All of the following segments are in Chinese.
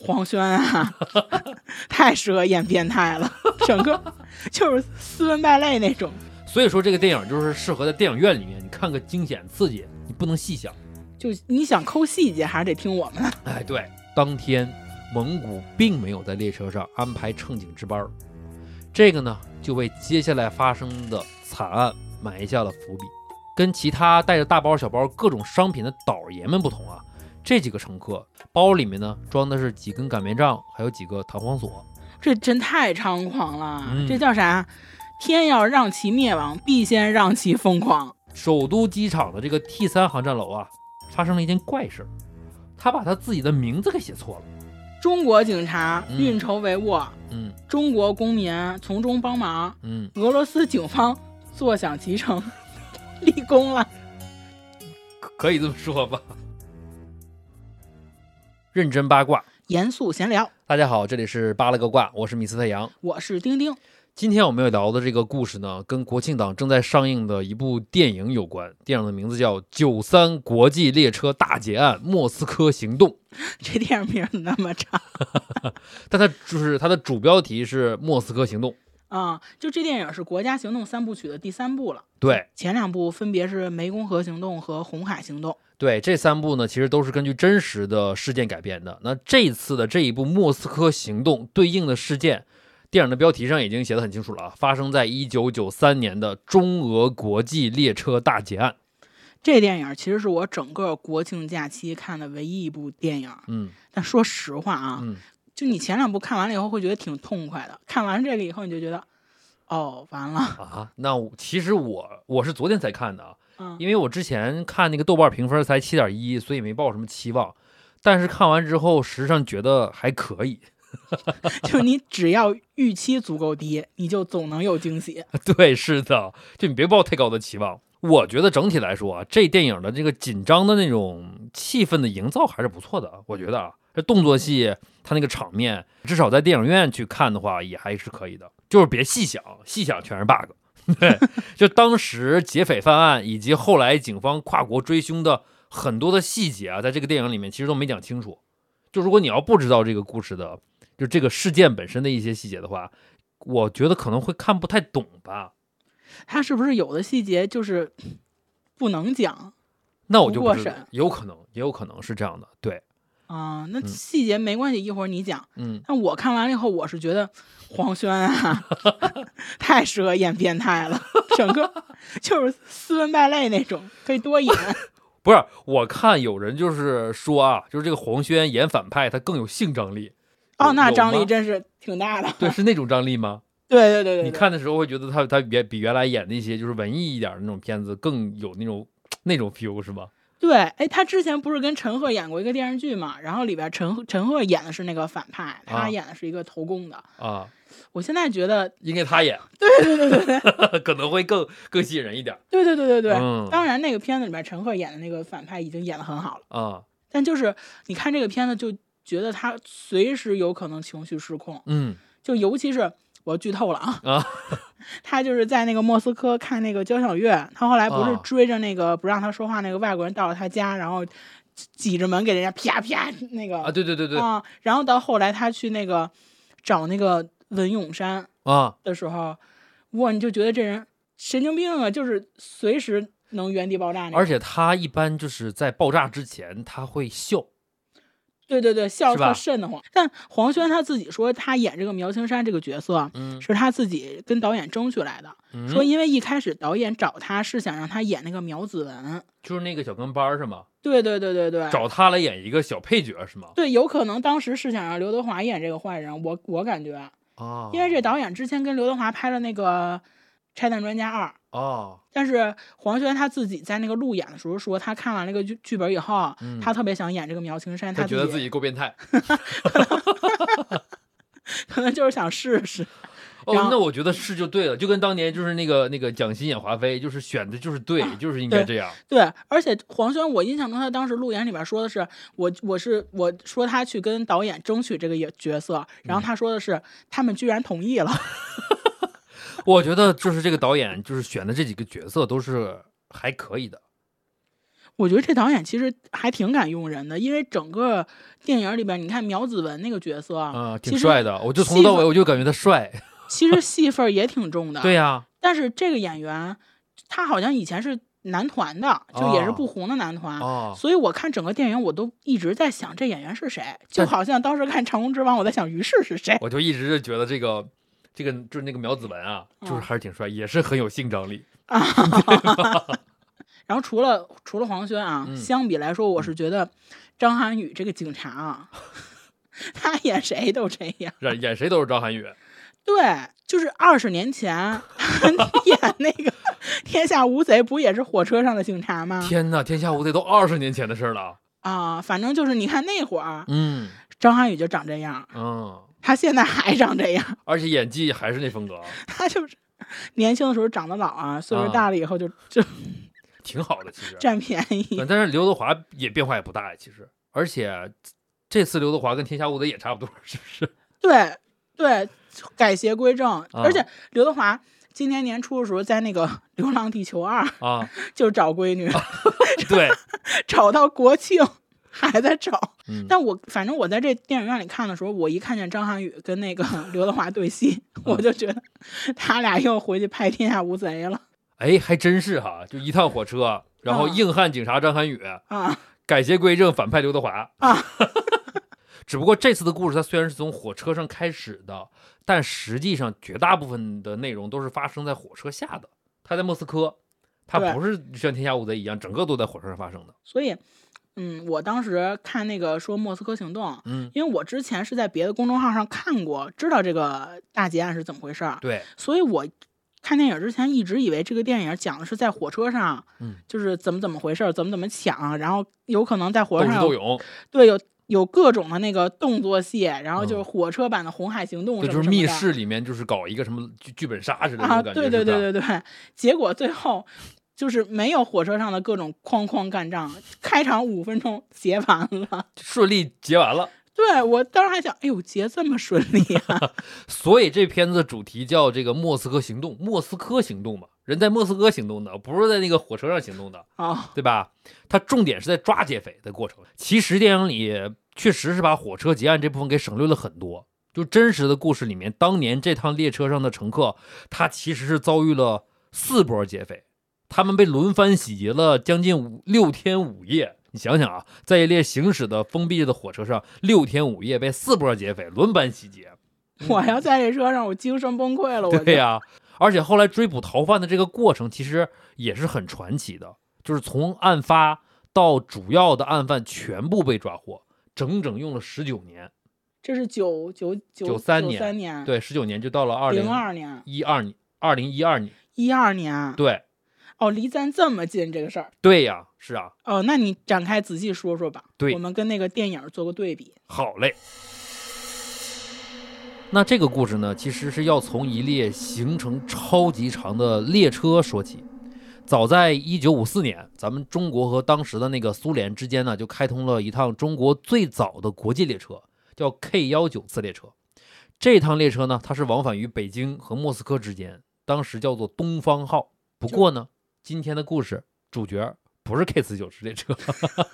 黄轩啊，太适合演变态了，整个就是斯文败类那种。所以说这个电影就是适合在电影院里面，你看个惊险刺激，你不能细想。就你想抠细节，还是得听我们的。哎，对，当天蒙古并没有在列车上安排乘警值班儿，这个呢就为接下来发生的惨案埋下了伏笔。跟其他带着大包小包各种商品的倒爷们不同啊，这几个乘客包里面呢装的是几根擀面杖，还有几个弹簧锁。这真太猖狂了，嗯这叫啥？天要让其灭亡，必先让其疯狂。首都机场的这个 T 三航站楼啊，发生了一件怪事儿，他把他自己的名字给写错了。中国警察嗯运筹帷幄，嗯中国公民从中帮忙，嗯，俄罗斯警方坐享其成，立功了。可可以这么说吧。认真八卦，严肃闲聊，大家好，这里是扒了个卦，我是米斯特阳。我是丁丁。今天我们要聊的这个故事呢，跟国庆档正在上映的一部电影有关。电影的名字叫《九三国际列车大劫案：莫斯科行动》，这电影名字那么长 但它就是它的主标题是《莫斯科行动》。啊、就这电影是国家行动三部曲的第三部了。对前两部分别是湄公河行动和红海行动。对，这三部呢，其实都是根据真实的事件改编的。那这次的这一部《莫斯科行动》对应的事件，电影的标题上已经写得很清楚了啊，发生在一九九三年的中俄国际列车大劫案。这电影其实是我整个国庆假期看的唯一一部电影。嗯但说实话啊，嗯，就你前两部看完了以后会觉得挺痛快的，看完这个以后你就觉得，哦，完了，啊，那我其实我我是昨天才看的啊，嗯，因为我之前看那个豆瓣评分才七点一，所以没抱什么期望。但是看完之后，实际上觉得还可以。就你只要预期足够低，你就总能有惊喜。对，是的，就你别抱太高的期望。我觉得整体来说啊，这电影的这个紧张的那种气氛的营造还是不错的。我觉得啊，这动作戏它那个场面，至少在电影院去看的话，也还是可以的。就是别细想，细想全是 bug。对，就当时劫匪犯案以及后来警方跨国追凶的很多的细节啊，在这个电影里面其实都没讲清楚。就如果你要不知道这个故事的，就这个事件本身的一些细节的话，我觉得可能会看不太懂吧。他是不是有的细节就是不能讲那我就过审，有可能，也有可能是这样的。对，啊、那嗯细节没关系，一会儿你讲。嗯，但我看完了以后，我是觉得黄轩啊，太适合演变态了，整个就是斯文败类那种，可以多演。不是，我看有人就是说啊，就是这个黄轩演反派，他更有性张力。哦，那张力真是挺大的。对，是那种张力吗？对对对对，对你看的时候会觉得他他比比原来演那些就是文艺一点的那种片子更有那种 那种 feel 是吧？对，哎，他之前不是跟陈赫演过一个电视剧嘛？然后里边陈陈赫演的是那个反派，啊他演的是一个投工的。啊，我现在觉得，应该他演，对对对对对 可能会更更吸引人一点对对对对对。嗯当然，那个片子里面陈赫演的那个反派已经演的很好了，啊。但就是你看这个片子，就觉得他随时有可能情绪失控，嗯就尤其是我剧透了啊，啊 他就是在那个莫斯科看那个交响乐，他后来不是啊追着那个不让他说话那个外国人到了他家，然后挤着门给人家啪啪那个啊，对对对对啊，然后到后来他去那个找那个文咏珊啊，的时候，哇，你就觉得这人神经病啊，就是随时能原地爆炸。而且他一般就是在爆炸之前他会笑，对对对，笑特瘆得慌。但黄轩他自己说，他演这个苗青山这个角色嗯是他自己跟导演争取来的，嗯，说因为一开始导演找他是想让他演那个苗子文。就是那个小跟班儿是吗？对对对对对，找他来演一个小配角是吗？对，有可能当时是想让刘德华演这个坏人，我我感觉，啊，因为这导演之前跟刘德华拍了那个《拆弹专家二》。哦，但是黄轩他自己在那个路演的时候说，他看完那个剧剧本以后，嗯他特别想演这个苗青山，他觉得自己够变态。可能就是想试试。哦那我觉得是就对了，就跟当年就是那个那个蒋欣演华妃，就是选的就是对，就是应该这样。对，而且黄轩，我印象中他当时路演里边说的是，我我是我说他去跟导演争取这个角角色，然嗯后他说的是他们居然同意了。我觉得就是这个导演就是选的这几个角色都是还可以的。我觉得这导演其实还挺敢用人的，因为整个电影里边，你看苗子文那个角色，啊，其实挺帅的，我就从头到尾我就感觉他帅。其实戏份也挺重的。对呀、但是这个演员，他好像以前是男团的，就也是哦不红的男团。哦，所以我看整个电影，我都一直在想这演员是谁，就好像当时看《长空之王》，我在想于适是谁我就一直是觉得这个这个就是那个苗子文啊，就是嗯还是挺帅，也是很有性张力。啊。然后除了除了黄轩啊，嗯相比来说，我是觉得张涵予这个警察啊，他演谁都这样。演演谁都是张涵予。对，就是二十年前演那个《天下无贼》，不也是火车上的警察吗？天哪，天下无贼都二十年前的事儿了。啊，反正就是你看那会儿，嗯张涵予就长这样，嗯，他现在还长这样，而且演技还是那风格，他就是年轻的时候长得老啊，岁数啊大了以后就就 挺好的。其实，占便宜嗯但是刘德华也变化也不大呀。其实，而且这次刘德华跟天下无贼也差不多，是不是？对对，改邪归正，啊而且刘德华。今年年初的时候，在那个《流浪地球二》啊，就找闺女，对，找到国庆还在找。嗯，但我反正我在这电影院里看的时候，我一看见张涵予跟那个 刘德华对戏，我就觉得他俩又回去拍《天下无贼》了哎，还真是哈，就一趟火车，然后啊硬汉警察张涵予啊改邪归正，反派刘德华啊。只不过这次的故事，它虽然是从火车上开始的，但实际上绝大部分的内容都是发生在火车下的。他在莫斯科，他不是像《天下无贼》一样，整个都在火车上发生的。所以，嗯，我当时看那个说莫斯科行动，嗯，因为我之前是在别的公众号上看过，知道这个大劫案是怎么回事儿，对，所以我看电影之前一直以为这个电影讲的是在火车上，嗯，就是怎么怎么回事儿，怎么怎么抢，然后有可能在火车上有智斗勇，对有有各种的那个动作戏，然后就是嗯火车版的红海行动就是密室里面就是搞一个什么剧剧本杀似的啊。对对对对对，结果最后就是没有火车上的各种哐哐干仗，开场五分钟结完了。顺利结完了。对我当时还想，哎呦，结这么顺利啊！所以这片子的主题叫这个莫斯科行动，莫斯科行动嘛，人在莫斯科行动的，不是在那个火车上行动的。哦，对吧？它重点是在抓劫匪的过程。其实电影里确实是把火车劫案这部分给省略了很多。就真实的故事里面，当年这趟列车上的乘客，他其实是遭遇了四波劫匪，他们被轮番洗劫了将近五六天五夜。你想想啊，在一列行驶的封闭的火车上，六天五夜被四波劫匪轮番洗劫。我要在这车上，我精神崩溃了。我对呀、而且后来追捕逃犯的这个过程，其实也是很传奇的，就是从案发到主要的案犯全部被抓获，整整用了十九年。这是九九九93年，三年，对，十九年就到了二零零二年，一二年，二零一二年。一二年，对，哦，离咱这么近这个事儿。对呀，是啊，哦，那你展开仔细说说吧。对我们跟那个电影做个对比。好嘞。那这个故事呢，其实是要从一列行程超级长的列车说起。早在一九五四年，咱们中国和当时的那个苏联之间呢，就开通了一趟中国最早的国际列车，叫 K 幺九次列车。这趟列车呢，它是往返于北京和莫斯科之间，当时叫做东方号。不过呢，今天的故事主角不是 K 四九次列车，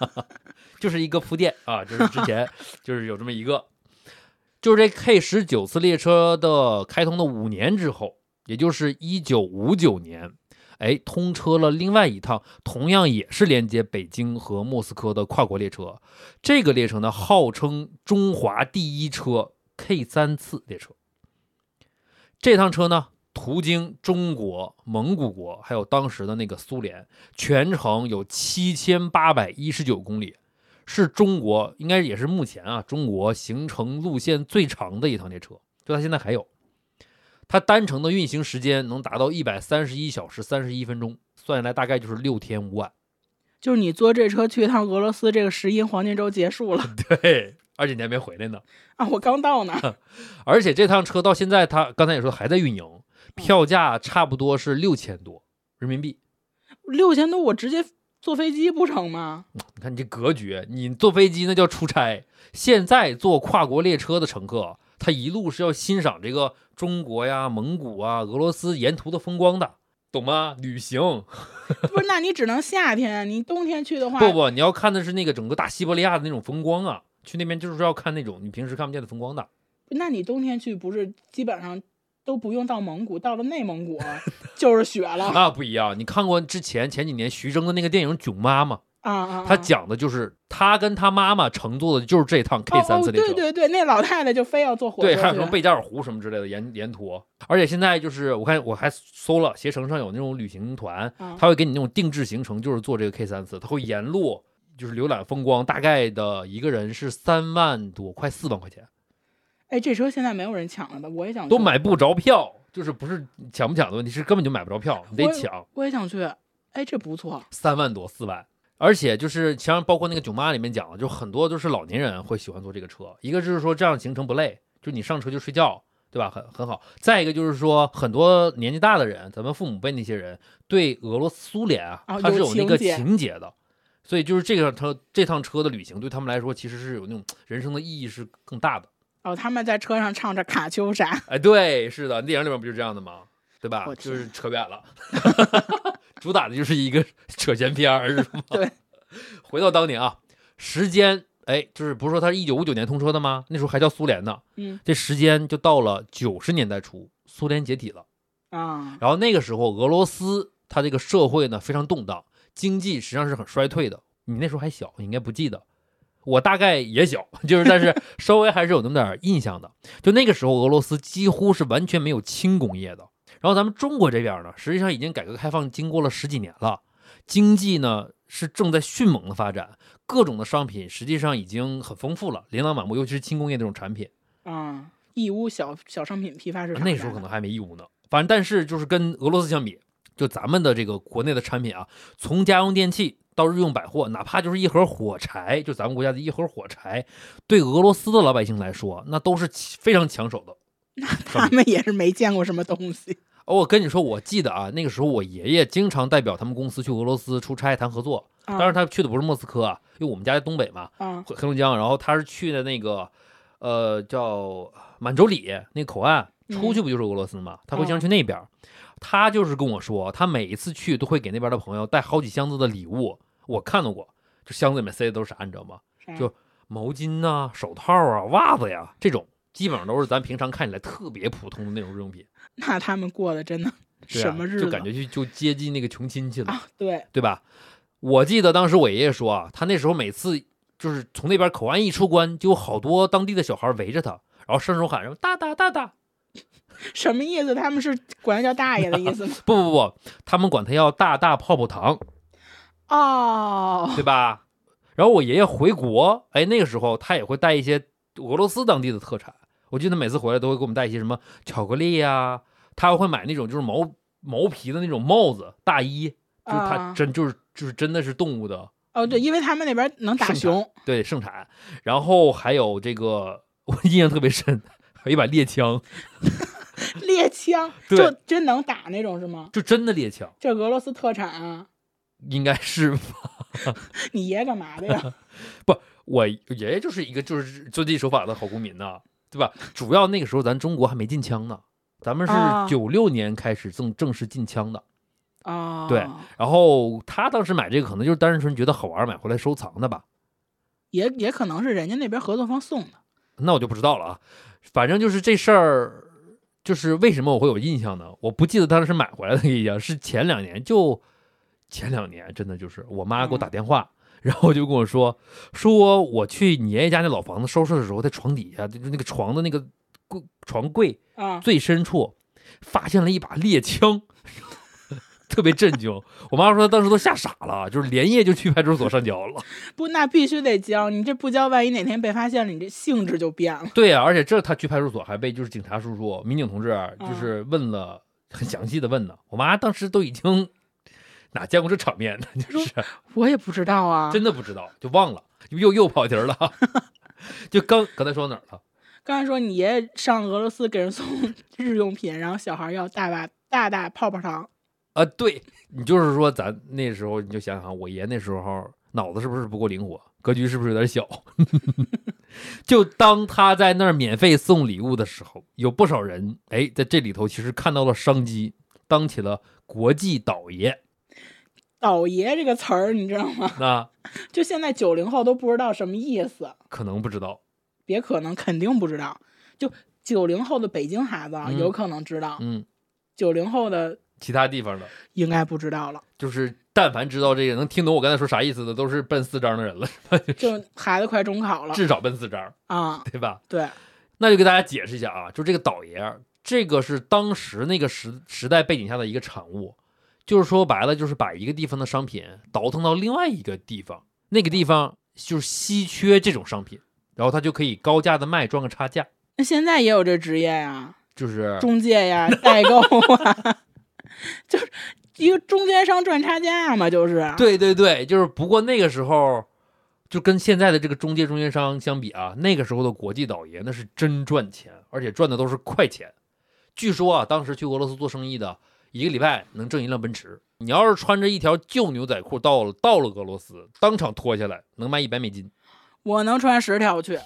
就是一个铺垫啊，就是之前就是有这么一个，就是这 K 十九次列车的开通的五年之后，也就是一九五九年，哎，通车了另外一趟同样也是连接北京和莫斯科的跨国列车。这个列车呢，号称中华第一车 K 三次列车。这趟车呢，途经中国、蒙古国，还有当时的那个苏联，全程有七千八百一十九公里，是中国应该也是目前啊中国行程路线最长的一趟列车，就它现在还有。它单程的运行时间能达到一百三十一小时三十一分钟，算下来大概就是六天五晚。就是你坐这车去一趟俄罗斯，这个十一黄金周结束了 对，而且你还没回来呢。啊！我刚到呢。而且这趟车到现在，它刚才也说还在运营，票价差不多是六千多人民币。六千多，我直接坐飞机不成吗？你看你这格局，你坐飞机那叫出差，现在坐跨国列车的乘客，他一路是要欣赏这个中国呀、蒙古啊、俄罗斯沿途的风光的。懂吗？旅行不是，那你只能夏天，你冬天去的话，不不，你要看的是那个整个大西伯利亚的那种风光啊，去那边就是要看那种你平时看不见的风光的。那你冬天去不是基本上都不用到蒙古，到了内蒙古就是雪了 那不一样，你看过之前前几年徐峥的那个电影《囧妈》吗？啊啊！他讲的就是他跟他妈妈乘坐的就是这趟 K 三次列车。哦，对对对，那老太太就非要坐火车。对，还有什么贝加尔湖什么之类的沿沿途。而且现在就是我看我还搜了，携程上有那种旅行团，他会给你那种定制行程，就是坐这个 K 三次，他会沿路就是浏览风光，大概的一个人是三万多，快四万块钱。哎，这车现在没有人抢了吧？我也想。都买不着票，就是不是抢不抢的问题，是根本就买不着票，你得抢。我也想去，哎，这不错，三万多四万。而且就是像包括那个囧妈里面讲的，就很多都是老年人会喜欢坐这个车。一个就是说这样行程不累，就你上车就睡觉，对吧？很很好。再一个就是说很多年纪大的人，咱们父母辈那些人对俄罗斯苏联啊，他是有那个情节的。所以就是这个车这趟车的旅行对他们来说，其实是有那种 人生的意义是更大的。哦，他们在车上唱着卡秋莎。哎，对，是的，电影里面不就是这样的吗？对吧？就是扯远了。主打的就是一个扯闲篇儿，是吗？对。回到当年啊，时间哎，就是不是说它是一九五九年通车的吗？那时候还叫苏联呢。嗯。这时间就到了九十年代初，苏联解体了啊。然后那个时候，俄罗斯它这个社会呢非常动荡，经济实际上是很衰退的。你那时候还小，你应该不记得。我大概也小，就是但是稍微还是有那么点印象的。就那个时候，俄罗斯几乎是完全没有轻工业的。然后咱们中国这边呢，实际上已经改革开放经过了十几年了，经济呢是正在迅猛的发展，各种的商品实际上已经很丰富了，琳琅满目，尤其是轻工业这种产品。啊，义乌小小商品批发市场，那时候可能还没义乌呢。反正但是就是跟俄罗斯相比，就咱们的这个国内的产品啊，从家用电器到日用百货，哪怕就是一盒火柴，就咱们国家的一盒火柴，对俄罗斯的老百姓来说，那都是非常抢手的。那他们也是没见过什么东西。哦，我跟你说，我记得啊，那个时候我爷爷经常代表他们公司去俄罗斯出差谈合作。当然，他去的不是莫斯科啊，因为我们家在东北嘛，黑龙江。然后他是去的那个，呃，叫满洲里那个口岸，出去不就是俄罗斯嘛？他会经常去那边。他就是跟我说，他每一次去都会给那边的朋友带好几箱子的礼物。我看到过，就箱子里面塞的都是啥，你知道吗？就毛巾呐、手套啊、袜子呀这种。基本上都是咱平常看起来特别普通的那种日用品，那他们过的真的什么日子？就感觉就就接近那个穷亲戚了，对对吧？我记得当时我爷爷说啊，他那时候每次就是从那边口岸一出关，就有好多当地的小孩围着他，然后伸手喊什么“大大大大 ”，什么意思？他们是管他叫大爷的意思吗？不不不，他们管他要大大泡泡糖，哦，对吧？然后我爷爷回国，哎，那个时候他也会带一些俄罗斯当地的特产。我记得每次回来都会给我们带一些什么巧克力呀，他还会买那种就是毛毛皮的那种帽子、大衣，就是他真就是就是真的是动物的哦，对，因为他们那边能打熊，对，盛产。然后还有这个 我印象特别深，还有一把猎枪，猎枪？就真能打那种是吗？就真的猎枪，这俄罗斯特产啊，应该是吧？你爷爷干嘛的呀？不，我爷爷就是一个就是遵纪守法的好公民呐。对吧？主要那个时候咱中国还没禁枪呢，咱们是九六年开始正正式禁枪的啊。对，然后他当时买这个可能就是单纯觉得好玩，买回来收藏的吧。也也可能是人家那边合作方送的。那我就不知道了啊。反正就是这事儿，就是为什么我会有印象呢？我不记得当时买回来的印象，是前两年，就前两年，真的就是我妈给我打电话。然后就跟我说，说我去你爷爷家那老房子收拾的时候，在床底下，就是那个床的那个柜床柜啊最深处，发现了一把猎枪，特别震惊。我妈说她当时都吓傻了，就是连夜就去派出所上交了。不，那必须得交，你这不交，万一哪天被发现了，你这性质就变了。对呀，而且这他去派出所还被就是警察叔叔、民警同志就是问了很详细的问呢。我妈当时都已经。哪见过这场面呢？就是我也不知道啊，真的不知道，就忘了，又又跑题了。就刚刚才说哪儿了？刚才说你爷爷上俄罗斯给人送 日用品，然后小孩要大把大大泡泡糖。啊，对你就是说咱那时候你就想想，我爷那时候脑子是不是不够灵活，格局是不是有点小？就当他在那儿免费送礼物的时候，有不少人哎在这里头其实看到了商机，当起了。国际倒爷。倒爷这个词儿你知道吗？那 就现在九零后都不知道什么意思，可能不知道，别可能肯定不知道。就九零后的北京孩子啊嗯有可能知道，嗯，九零后的其他地方的，应该不知道了。就是但凡知道这个能听懂我刚才说啥意思的，都是奔四张的人了，就孩子快中考了至少奔四张，啊，对吧？对，那就给大家解释一下啊，就这个倒爷，这个是当时那个时时代背景下的一个产物，就是说白了，就是把一个地方的商品倒腾到另外一个地方，那个地方就是稀缺这种商品，然后他就可以高价的卖，赚个差价，那现在也有这职业呀，就是中介呀、代购啊，就是一个中间商赚差价嘛，就是。对对对，就是不过那个时候。就跟现在的这个中介中间商相比啊，那个时候的国际倒爷那是真赚钱，而且赚的都是快钱。据说啊，当时去俄罗斯做生意的，一个礼拜能挣一辆奔驰。你要是穿着一条旧牛仔裤到了到了俄罗斯，当场脱下来能卖一百美金。我能穿十条去，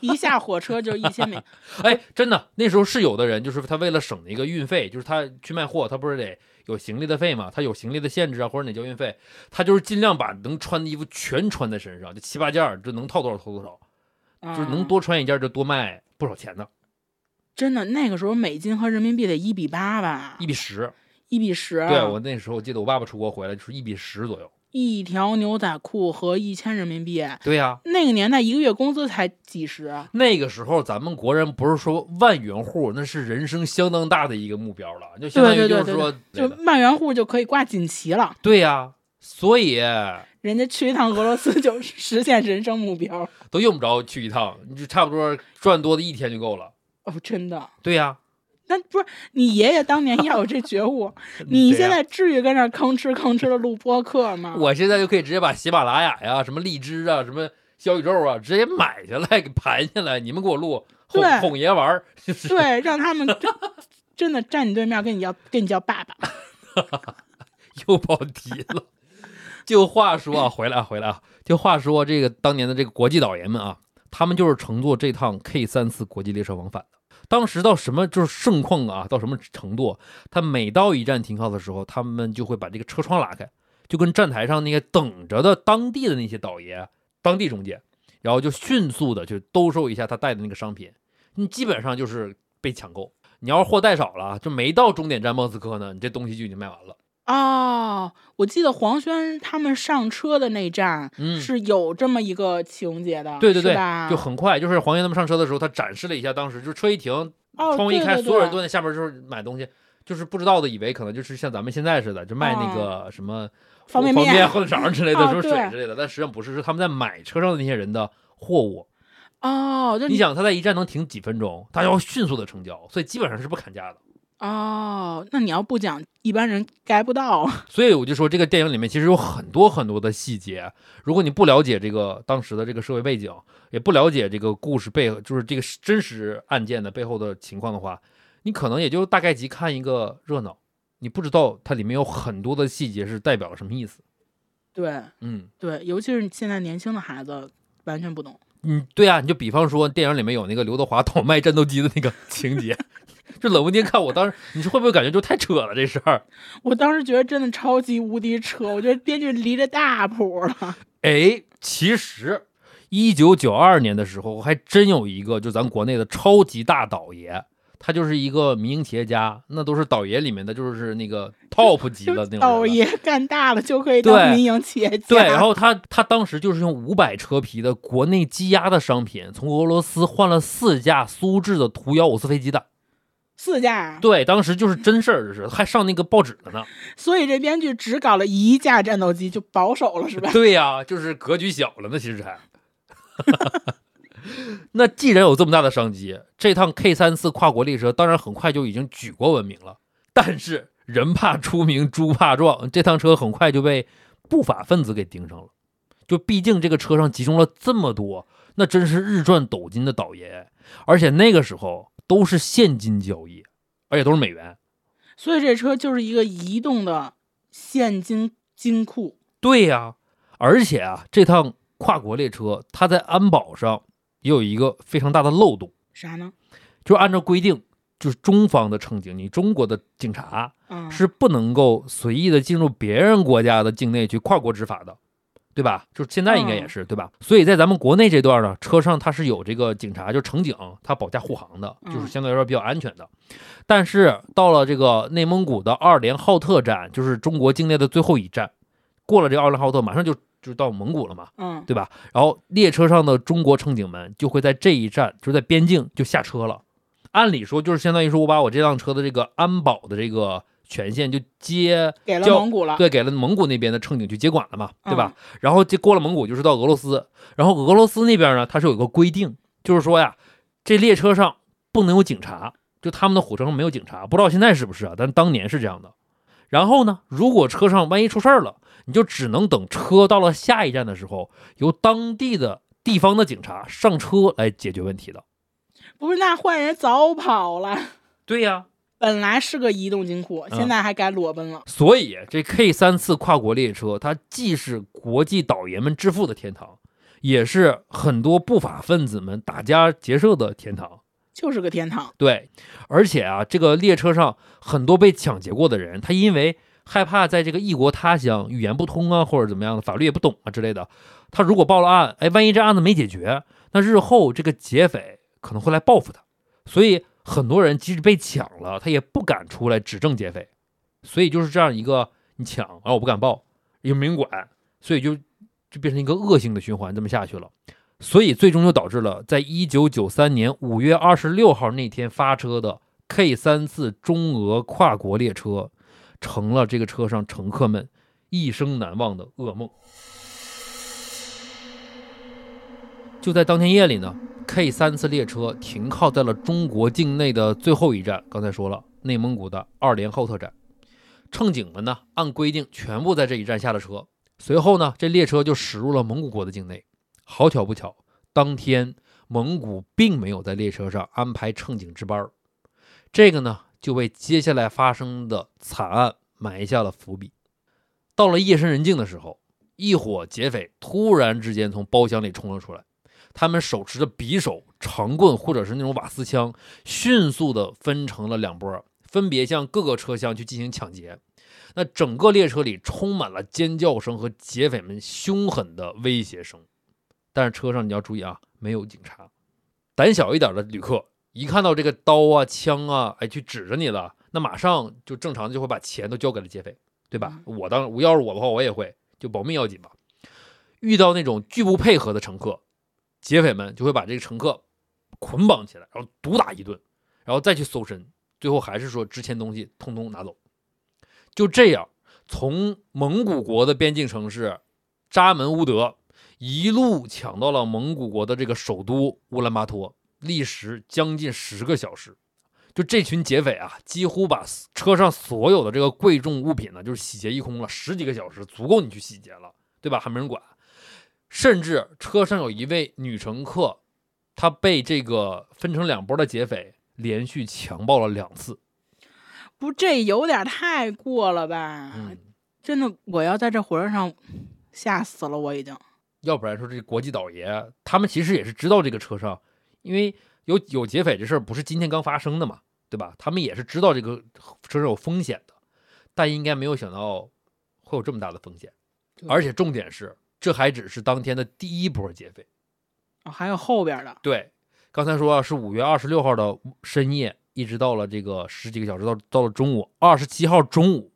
一下火车就一千美。哎，真的，那时候是有的人，就是他为了省那个运费，就是他去卖货，他不是得有行李的费嘛，他有行李的限制啊，或者得交运费，他就是尽量把能穿的衣服全穿在身上，就七八件儿，就能套多少套多少，就是能啊多穿一件就多卖不少钱呢，真的，那个时候美金和人民币得一比八吧，一比十。一比十。对我那时候我记得我爸爸出国回来就是一比十左右。一条牛仔裤和一千人民币，对呀、那个年代一个月工资才几十。那个时候咱们国人不是说万元户，那是人生相当大的一个目标了，就相当于对对对就是说，就万元户就可以挂锦旗了，对呀、所以人家去一趟俄罗斯就实现人生目标。都用不着去一趟，你就差不多赚多的一天就够了。哦，真的。对呀、那不是你爷爷当年要有这觉悟，你现在至于跟那儿吭哧吭哧的录播客吗？我现在就可以直接把喜马拉雅呀、什么荔枝啊、什么小宇宙啊，直接买下来给盘下来，你们给我录，哄对哄爷玩儿。对，让他们真真的站你对面跟你要跟你叫爸爸。又跑题了。就话说啊，回来啊，回来啊。就话说这个当年的这个国际导爷们啊，他们就是乘坐这趟 K 三四国际列车往返的。当时到什么就是盛况啊，到什么程度？他每到一站停靠的时候，他们就会把这个车窗拉开，就跟站台上那些等着的当地的那些倒爷、当地中介，然后就迅速的就兜售一下他带的那个商品。你基本上就是被抢购。你要是货带少了，就没到终点站莫斯科呢，你这东西就已经卖完了。哦，我记得黄轩他们上车的那站嗯，是有这么一个情节的，对对对？就很快，就是黄轩他们上车的时候，他展示了一下，当时就是车一停，哦，窗户一开，所有人对都在下边就是买东西，就是不知道的以为可能就是像咱们现在似的，就卖那个什么方便方便面火腿肠之类的，哦什么水之类的，但实际上不是，是他们在买车上的那些人的货物。哦，就你想，他在一站能停几分钟，他要迅速的成交，所以基本上是不砍价的。哦，那你要不讲，一般人 get 不到。所以我就说，这个电影里面其实有很多很多的细节。如果你不了解这个当时的这个社会背景，也不了解这个故事背后，就是这个真实案件的背后的情况的话，你可能也就大概及看一个热闹，你不知道它里面有很多的细节是代表了什么意思。对嗯对，尤其是现在年轻的孩子完全不懂。嗯，对啊，你就比方说电影里面有那个刘德华倒卖战斗机的那个情节，就冷不丁看我当时，你说会不会感觉就太扯了这事儿？我当时觉得真的超级无敌扯，我觉得编剧离着大谱了。哎，其实一九九二年的时候，还真有一个就咱国内的超级大导爷，他就是一个民营企业家，那都是导爷里面的，就是那个 top 级的那种人了。导爷干大了就可以当民营企业家。对，然后他他当时就是用五百车皮的国内积压的商品，从俄罗斯换了四架苏制的图幺五四飞机的。四架，对，当时就是真事儿，这是还上那个报纸了呢。所以这编剧只搞了一架战斗机就保守了，是吧？对呀、就是格局小了呢，其实还。那既然有这么大的商机，这趟 K 三四跨国列车当然很快就已经举国闻名了。但是人怕出名，猪怕壮，这趟车很快就被不法分子给盯上了。就毕竟这个车上集中了这么多，那真是日赚斗金的倒爷，而且那个时候都是现金交易，而且都是美元。所以这车就是一个移动的现金金库。对呀、而且啊，这趟跨国列车它在安保上也有一个非常大的漏洞，啥呢？就是按照规定，就是中方的乘警，你中国的警察嗯，是不能够随意的进入别人国家的境内去跨国执法的，对吧？就是现在应该也是，对吧？所以在咱们国内这段呢，车上它是有这个警察，就是乘警，他保驾护航的，嗯就是相对来说比较安全的。但是到了这个内蒙古的二连浩特站，就是中国境内的最后一站，过了这个二连浩特，马上就就到蒙古了嘛，嗯，对吧？然后列车上的中国乘警们就会在这一站，就是在边境就下车了。按理说，就是相当于说我把我这辆车的这个安保的这个权限就接给了蒙古了，对给了蒙古那边的乘警去接管了嘛，对吧？然后这过了蒙古就是到俄罗斯，然后俄罗斯那边呢，它是有一个规定，就是说呀，这列车上不能有警察，就他们的火车上没有警察，不知道现在是不是啊？但当年是这样的。然后呢，如果车上万一出事儿了，你就只能等车到了下一站的时候，由当地的地方的警察上车来解决问题的。不是那坏人早跑了，对呀，本来是个移动金库，嗯现在还改裸奔了。所以这 K 三次跨国列车，它既是国际倒爷们致富的天堂，也是很多不法分子们打家劫舍的天堂。就是个天堂，对，而且啊，这个列车上很多被抢劫过的人，他因为害怕在这个异国他乡语言不通啊，或者怎么样的，法律也不懂啊之类的，他如果报了案，哎，万一这案子没解决，那日后这个劫匪可能会来报复他，所以很多人即使被抢了，他也不敢出来指证劫匪，所以就是这样一个你抢，然后我不敢报，又没人管，所以就就变成一个恶性的循环，这么下去了。所以最终就导致了，在一九九三年五月二十六号那天发车的 K 三次中俄跨国列车，成了这个车上乘客们一生难忘的噩梦。就在当天夜里呢，K 三次列车停靠在了中国境内的最后一站，刚才说了，内蒙古的二连浩特站。乘警们呢，按规定全部在这一站下了车。随后呢，这列车就驶入了蒙古国的境内。好巧不巧，当天蒙古并没有在列车上安排乘警值班儿，这个呢就为接下来发生的惨案埋下了伏笔。到了夜深人静的时候，一伙劫匪突然之间从包厢里冲了出来，他们手持着匕首、长棍或者是那种瓦斯枪，迅速的分成了两波，分别向各个车厢去进行抢劫。那整个列车里充满了尖叫声和劫匪们凶狠的威胁声。但是车上你要注意啊，没有警察。胆小一点的旅客一看到这个刀啊、枪啊，哎，去指着你了，那马上就正常就会把钱都交给了劫匪，对吧？我当我要是我的话，我也会就保命要紧吧。遇到那种拒不配合的乘客，劫匪们就会把这个乘客捆绑起来，然后毒打一顿，然后再去搜身，最后还是说值钱东西通通拿走。就这样，从蒙古国的边境城市扎门乌德。一路抢到了蒙古国的这个首都乌兰巴托，历时将近十个小时。就这群劫匪啊，几乎把车上所有的这个贵重物品呢，就是洗劫一空了。十几个小时足够你去洗劫了，对吧？还没人管。甚至车上有一位女乘客，她被这个分成两波的劫匪连续强暴了两次。不，这有点太过了吧？嗯，真的，我要在这火车上，吓死了，我已经。要不然说这国际倒爷，他们其实也是知道这个车上，因为有有劫匪这事儿不是今天刚发生的嘛，对吧？他们也是知道这个车上有风险的，但应该没有想到会有这么大的风险。而且重点是，这还只是当天的第一波劫匪。哦，还有后边的。对，刚才说啊，是五月二十六号的深夜，一直到了这个十几个小时，到到了中午，二十七号中午，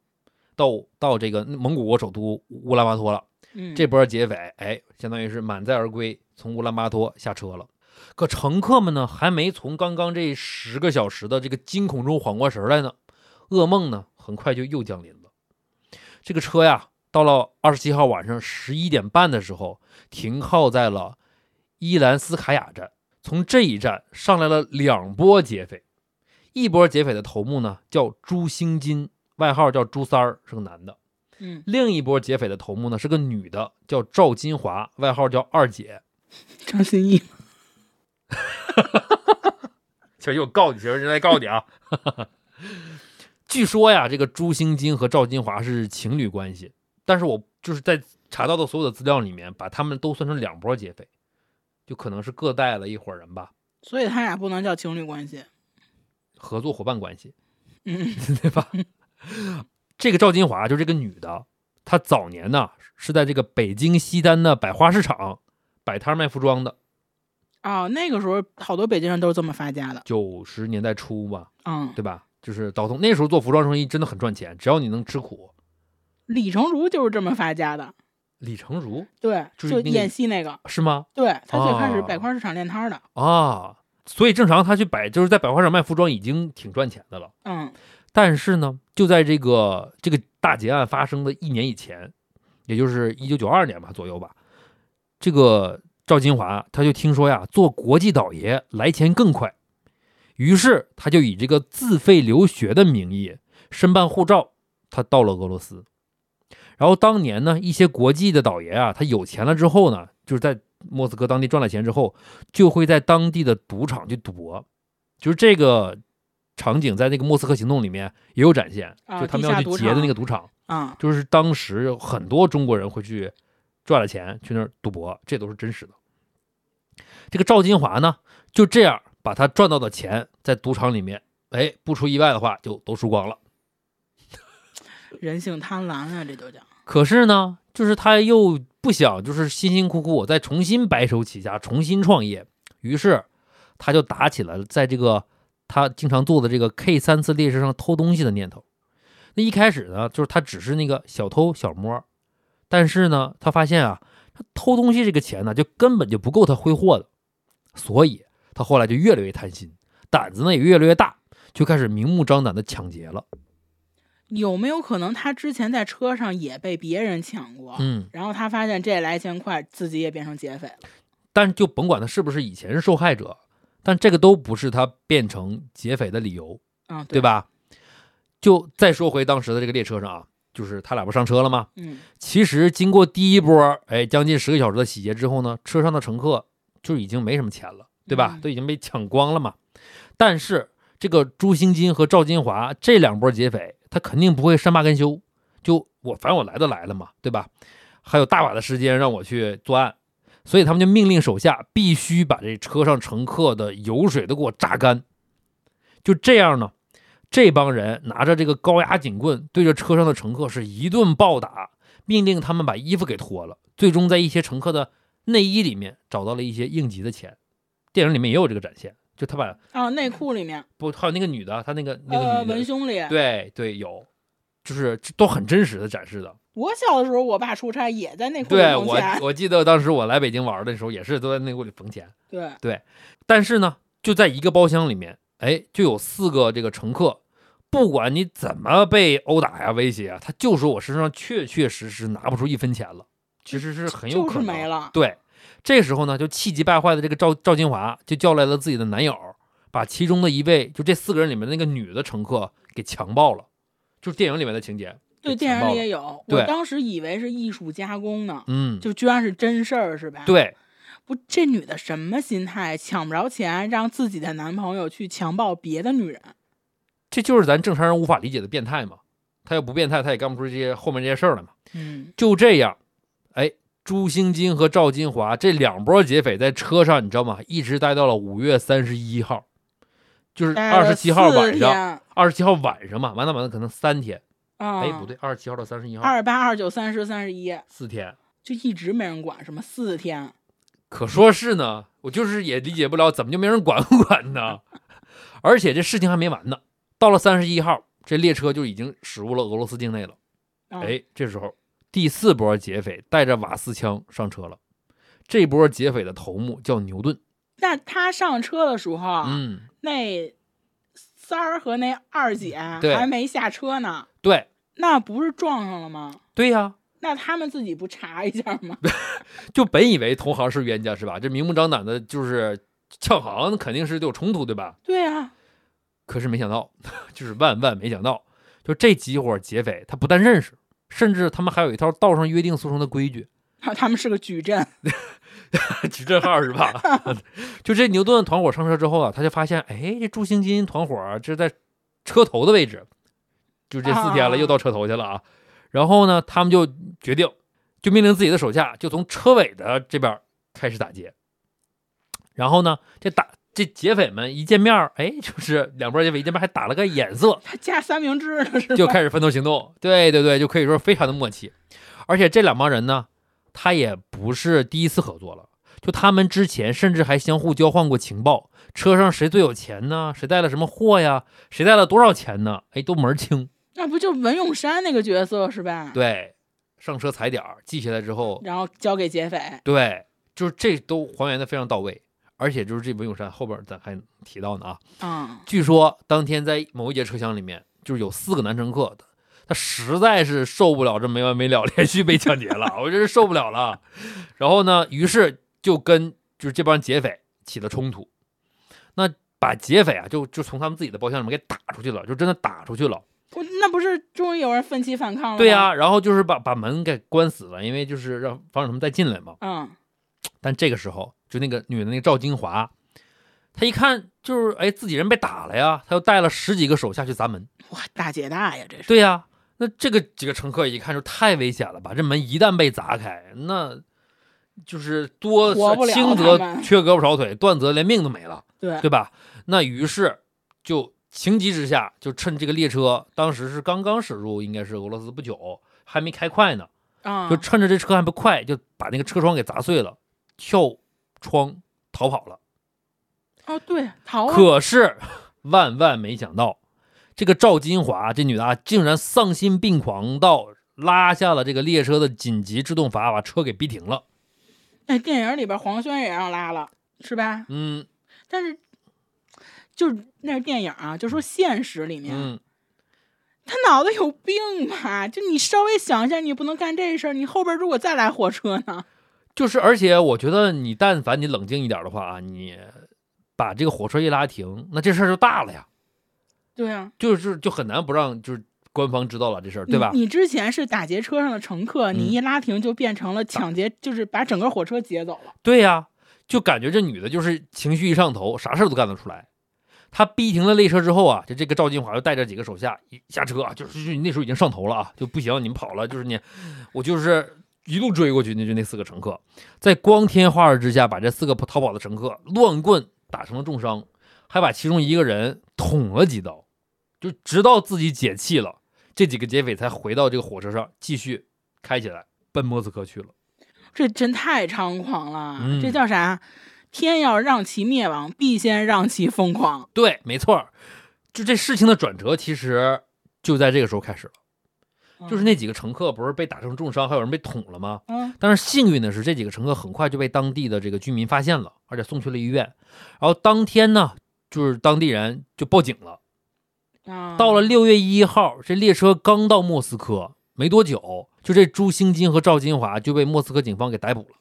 到到这个蒙古国首都乌兰巴托了。嗯，这波劫匪，哎，相当于是满载而归，从乌兰巴托下车了。可乘客们呢，还没从刚刚这十个小时的这个惊恐中缓过神来呢，噩梦呢，很快就又降临了。这个车呀，到了二十七号晚上十一点半的时候，停靠在了伊兰斯卡雅站。从这一站上来了两波劫匪，一波劫匪的头目呢叫朱兴金，外号叫朱三儿，是个男的。嗯，另一波劫匪的头目呢是个女的，叫赵金华，外号叫二姐。张歆艺。小姨，我告你，小姨，人来告你啊！据说呀，这个朱兴金和赵金华是情侣关系，但是我就是在查到的所有的资料里面，把他们都算成两波劫匪，就可能是各带了一伙人吧。所以他俩不能叫情侣关系。合作伙伴关系，嗯 对吧？这个赵金华就这个女的，她早年呢是在这个北京西单的百花市场摆摊卖服装的，哦，那个时候好多北京人都是这么发家的。九十年代初吧，嗯，对吧？就是倒腾那时候做服装生意真的很赚钱，只要你能吃苦。李成儒就是这么发家的。李成儒对，就演戏那个，是吗？对他最开始哦百花市场练摊儿的。啊，所以正常他去摆就是在百花市场卖服装已经挺赚钱的了。嗯但是呢，就在这个这个大劫案发生的一年以前，也就是一九九二年吧左右吧，这个赵金华他就听说呀，做国际倒爷来钱更快，于是他就以这个自费留学的名义申办护照，他到了俄罗斯。然后当年呢，一些国际的倒爷啊，他有钱了之后呢，就是在莫斯科当地赚了钱之后，就会在当地的赌场去赌博，就是这个场景在那个莫斯科行动里面也有展现，啊就他们要去劫的那个赌场，啊，就是当时有很多中国人会去赚了钱去那儿赌博，这都是真实的。这个赵金华呢，就这样把他赚到的钱在赌场里面，哎，不出意外的话就都输光了。人性贪婪啊，这都叫。可是呢，就是他又不想，就是辛辛苦苦再重新白手起家，重新创业，于是他就打起了在这个他经常坐的这个 K 三次列车上偷东西的念头。那一开始呢，就是他只是那个小偷小摸，但是呢，他发现啊，他偷东西这个钱呢，就根本就不够他挥霍的，所以他后来就越来越贪心，胆子呢也越来越大，就开始明目张胆的抢劫了。有没有可能他之前在车上也被别人抢过？嗯，然后他发现这来钱快，自己也变成劫匪了。但就甭管他是不是以前是受害者，但这个都不是他变成劫匪的理由，啊，对？吧？就再说回当时的这个列车上啊，就是他俩不上车了吗？嗯，其实经过第一波，哎，将近十个小时的洗劫之后呢，车上的乘客就已经没什么钱了，对吧？嗯都已经被抢光了嘛。但是这个朱兴金和赵金华这两波劫匪，他肯定不会善罢甘休，就我反正我来都来了嘛，对吧？还有大把的时间让我去作案，所以他们就命令手下必须把这车上乘客的油水都给我榨干。就这样呢，这帮人拿着这个高压警棍，对着车上的乘客是一顿暴打，命令他们把衣服给脱了。最终在一些乘客的内衣里面找到了一些应急的钱。电影里面也有这个展现，就他把啊，内裤里面，不还有那个女的，她那个那个呃，女的，文胸里。对对有，就是都很真实的展示的。我小的时候，我爸出差也在内裤里对我缝钱。我记得当时我来北京玩的时候，也是都在内裤里缝钱。对对，但是呢，就在一个包厢里面，哎，就有四个这个乘客，不管你怎么被殴打呀、威胁啊，他就说我身上确确实实拿不出一分钱了，其实是很有就是可能。没了。对，这时候呢，就气急败坏的这个赵赵金华就叫来了自己的男友，把其中的一位就这四个人里面的那个女的乘客给强暴了，就是电影里面的情节。对，电影里也有。我当时以为是艺术加工呢，嗯，就居然是真事儿，是吧？，对，不，这女的什么心态？抢不着钱，让自己的男朋友去强暴别的女人。这就是咱正常人无法理解的变态嘛。她要不变态，她也干不出这些后面这些事儿来嘛。嗯，就这样，哎，朱兴金和赵金华这两波劫匪在车上，你知道吗？一直待到了五月三十一号，就是二十七号晚上，二十七号晚上嘛，完了完了，可能三天。啊，哎，不对，二十七号到三十一号，二十八、二十九、三十、三十一，四天。就一直没人管，什么四天。可说是呢，我就是也理解不了，怎么就没人管管呢？而且这事情还没完呢，到了三十一号，这列车就已经驶入了俄罗斯境内了。啊、哎，这时候第四波劫匪带着瓦斯枪上车了。这波劫匪的头目叫牛顿。那他上车的时候啊，嗯，那三儿和那二姐还没下车呢，对，那不是撞上了吗？对呀，那他们自己不查一下吗？就本以为同行是冤家是吧？这明目张胆的，就是呛行，肯定是有冲突对吧？对啊，可是没想到，就是万万没想到，就这几伙劫匪，他不但认识，甚至他们还有一套道上约定俗成的规矩。他们是个矩阵。矩阵号是吧？就这牛顿团伙上车之后啊，他就发现，哎，这朱星金团伙啊这是在车头的位置，就这四天了，啊又到车头去了啊。然后呢，他们就决定，就命令自己的手下就从车尾的这边开始打劫。然后呢，这打这劫匪们一见面儿，哎，就是两波劫匪一见面还打了个眼色，还加三明治？就开始分头行动。对对对，就可以说非常的默契。而且这两帮人呢，他也不是第一次合作了，就他们之前甚至还相互交换过情报，车上谁最有钱呢？谁带了什么货呀？谁带了多少钱呢？哎，都门儿清。那不就文咏珊那个角色是吧？对，上车踩点儿，记下来之后，然后交给劫匪。对，就是这都还原的非常到位。而且就是这文咏珊后边咱还提到呢啊，嗯，据说当天在某一节车厢里面，就是有四个男乘客，他实在是受不了这没完没了 连续被抢劫了，我真是受不了了。然后呢，于是就跟就是这帮劫匪起了冲突，那把劫匪啊就就从他们自己的包厢里面给打出去了，就真的打出去了。不，那不是终于有人奋起反抗了吗？对呀、然后就是把把门给关死了，因为就是让防止他们再进来嘛。嗯，但这个时候，就那个女的那个赵金华，她一看就是哎自己人被打了呀，她又带了十几个手下去砸门。哇，大姐大呀，这是。对呀、那这个几个乘客一看就太危险了吧？这门一旦被砸开，那就是多轻则缺胳膊少腿，断则连命都没了，对，对吧？那于是就情急之下，就趁这个列车当时是刚刚驶入，应该是俄罗斯不久，还没开快呢，啊，就趁着这车还不快，就把那个车窗给砸碎了，跳窗逃跑了。哦，对，逃啊，可是万万没想到，这个赵金华这女的啊，竟然丧心病狂到拉下了这个列车的紧急制动阀，把车给逼停了。那电影里边黄轩也让拉了，是吧？嗯但是就是那是电影啊，就说现实里面，嗯，他脑子有病吧？就你稍微想一下，你不能干这事儿，你后边如果再来火车呢？就是，而且我觉得你但凡你冷静一点的话啊，你把这个火车一拉停，那这事儿就大了呀，对啊，就是就很难不让就是官方知道了这事儿，对吧？你你之前是打劫车上的乘客，你嗯一拉停就变成了抢劫，就是把整个火车劫走了。对呀、就感觉这女的就是情绪一上头，啥事儿都干得出来。她逼停了列车之后啊，就这个赵金华就带着几个手下一下车啊，就是就是那时候已经上头了啊，就不行，你们跑了，就是你，我就是一路追过去，那就那四个乘客，在光天化日之下把这四个逃跑的乘客乱棍打成了重伤，还把其中一个人捅了几刀，就直到自己解气了，这几个劫匪才回到这个火车上继续开起来，奔莫斯科去了。这真太猖狂了，嗯这叫啥？天要让其灭亡，必先让其疯狂。对，没错，就这事情的转折，其实就在这个时候开始了。就是那几个乘客不是被打成重伤，还有人被捅了吗？嗯，但是幸运的是，这几个乘客很快就被当地的这个居民发现了，而且送去了医院。然后当天呢，就是当地人就报警了。啊，到了六月一号，这列车刚到莫斯科没多久，就这朱兴金和赵金华就被莫斯科警方给逮捕了。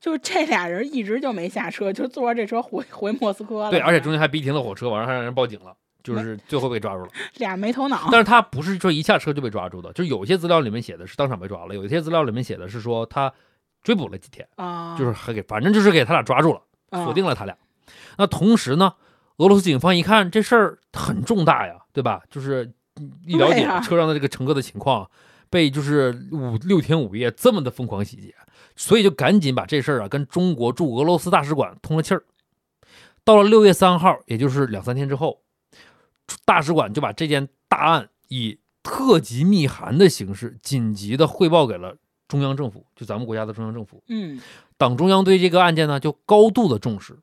就是这俩人一直就没下车，就坐着这车回回莫斯科了。对，而且中间还逼停了火车，晚上还让人报警了，就是最后被抓住了。俩没头脑。但是他不是说一下车就被抓住的，就是有些资料里面写的是当场被抓了，有一些资料里面写的是说他追捕了几天，啊，就是还给反正就是给他俩抓住了，啊锁定了他俩。那同时呢，俄罗斯警方一看这事儿很重大呀，对吧？就是一了解车上的这个乘客的情况，被就是五六天五夜这么的疯狂洗劫，所以就赶紧把这事儿啊跟中国驻俄罗斯大使馆通了气儿。到了六月三号，也就是两三天之后，大使馆就把这件大案以特级密函的形式紧急的汇报给了中央政府，就咱们国家的中央政府。嗯，党中央对这个案件呢就高度的重视，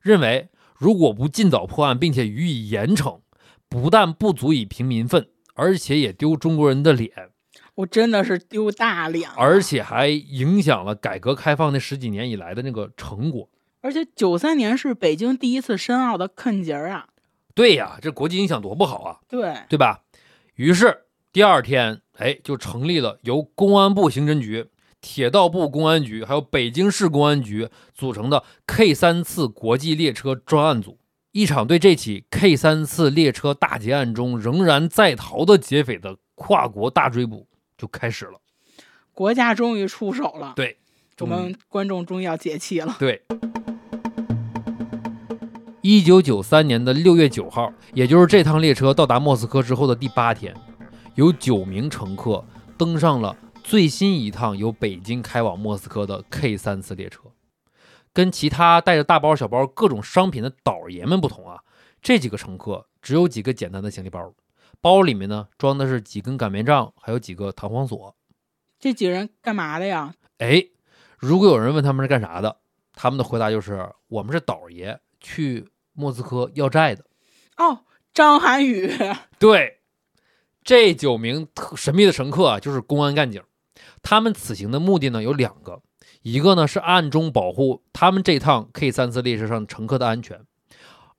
认为如果不尽早破案并且予以严惩，不但不足以平民愤，而且也丢中国人的脸，我真的是丢大脸了。而且还影响了改革开放那十几年以来的那个成果。而且九三年是北京第一次申奥的坎节儿啊。对呀，这国际影响多不好啊，对，对吧？于是第二天，哎，就成立了由公安部刑侦局、铁道部公安局还有北京市公安局组成的 K 三次国际列车专案组。一场对这起 K 三次列车大劫案中仍然在逃的劫匪的跨国大追捕就开始了。国家终于出手了。对，我们观众终于要解气了。对，一九九三年的六月九号，也就是这趟列车到达莫斯科之后的第八天，有九名乘客登上了最新一趟由北京开往莫斯科的 K 三次列车。跟其他带着大包小包各种商品的倒爷们不同啊，这几个乘客只有几个简单的行李包，包里面呢装的是几根擀面杖，还有几个弹簧锁。这几个人干嘛的呀？哎，如果有人问他们是干啥的，他们的回答就是：我们是倒爷，去莫斯科要债的。哦，张涵予。对，这九名特神秘的乘客啊，就是公安干警。他们此行的目的呢有两个，一个呢是暗中保护他们这趟 K 三次列车上乘客的安全，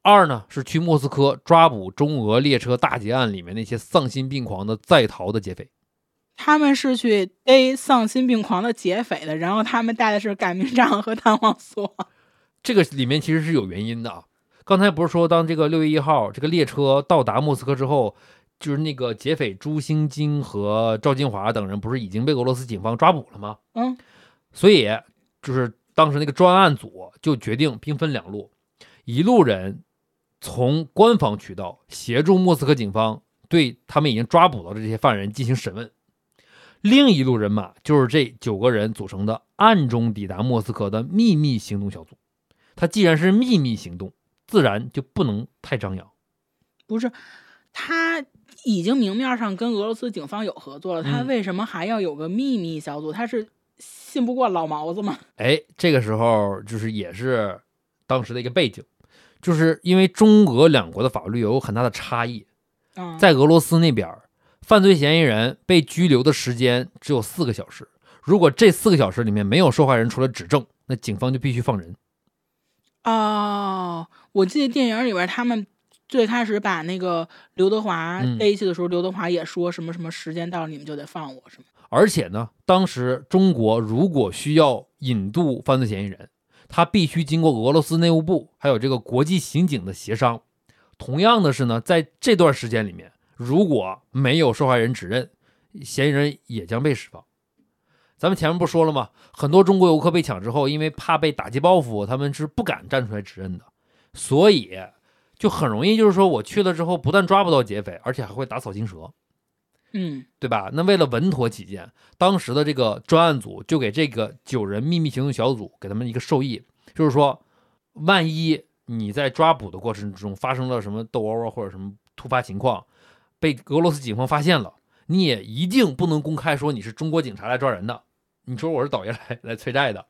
二呢是去莫斯科抓捕中俄列车大劫案里面那些丧心病狂的在逃的劫匪。他们是去逮丧心病狂的劫匪的，然后他们带的是擀面杖和弹簧锁。这个里面其实是有原因的啊。刚才不是说，当这个六月一号这个列车到达莫斯科之后，就是那个劫匪朱兴金和赵金华等人不是已经被俄罗斯警方抓捕了吗？嗯，所以就是当时那个专案组就决定兵分两路，一路人从官方渠道协助莫斯科警方对他们已经抓捕到的这些犯人进行审问，另一路人马就是这九个人组成的暗中抵达莫斯科的秘密行动小组。它既然是秘密行动，自然就不能太张扬。不是，他已经明面上跟俄罗斯警方有合作了，他嗯为什么还要有个秘密小组？他是信不过老毛子吗？哎，这个时候就是也是当时的一个背景，就是因为中俄两国的法律有很大的差异。嗯，在俄罗斯那边，犯罪嫌疑人被拘留的时间只有四个小时。如果这四个小时里面没有受害人出来指证，那警方就必须放人。哦，我记得电影里边他们。最开始把那个刘德华在一起的时候，刘德华也说什么什么时间到了你们就得放我，什么？而且呢，当时中国如果需要引渡犯罪嫌疑人，他必须经过俄罗斯内务部还有这个国际刑警的协商。同样的是呢，在这段时间里面，如果没有受害人指认，嫌疑人也将被释放。咱们前面不说了吗？很多中国游客被抢之后，因为怕被打击报复，他们是不敢站出来指认的，所以就很容易就是说我去了之后，不但抓不到劫匪，而且还会打草惊蛇。嗯对吧？那为了稳妥起见，当时的这个专案组就给这个九人秘密行动小组给他们一个授意，就是说，万一你在抓捕的过程之中发生了什么斗殴啊，或者什么突发情况，被俄罗斯警方发现了，你也一定不能公开说你是中国警察来抓人的，你说我是倒爷来来催债的，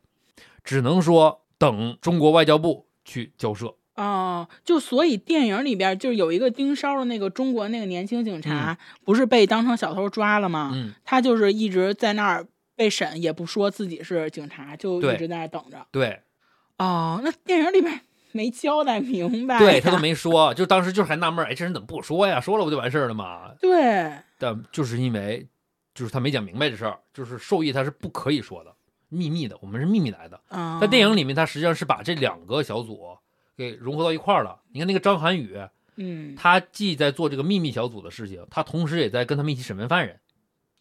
只能说等中国外交部去交涉。哦，就所以电影里边就是有一个盯梢的那个中国那个年轻警察，不是被当成小偷抓了吗？嗯，他就是一直在那儿被审，也不说自己是警察，就一直在那儿等着。对，哦，那电影里边没交代明白，对他都没说，就当时就是还纳闷儿，哎，这人怎么不说呀？说了不就完事儿了吗？对，但就是因为，就是他没讲明白这事儿，就是授意他是不可以说的，秘密的，我们是秘密来的。啊、在电影里面，他实际上是把这两个小组给融合到一块儿了。你看那个张涵予，嗯，他既在做这个秘密小组的事情，他同时也在跟他们一起审问犯人。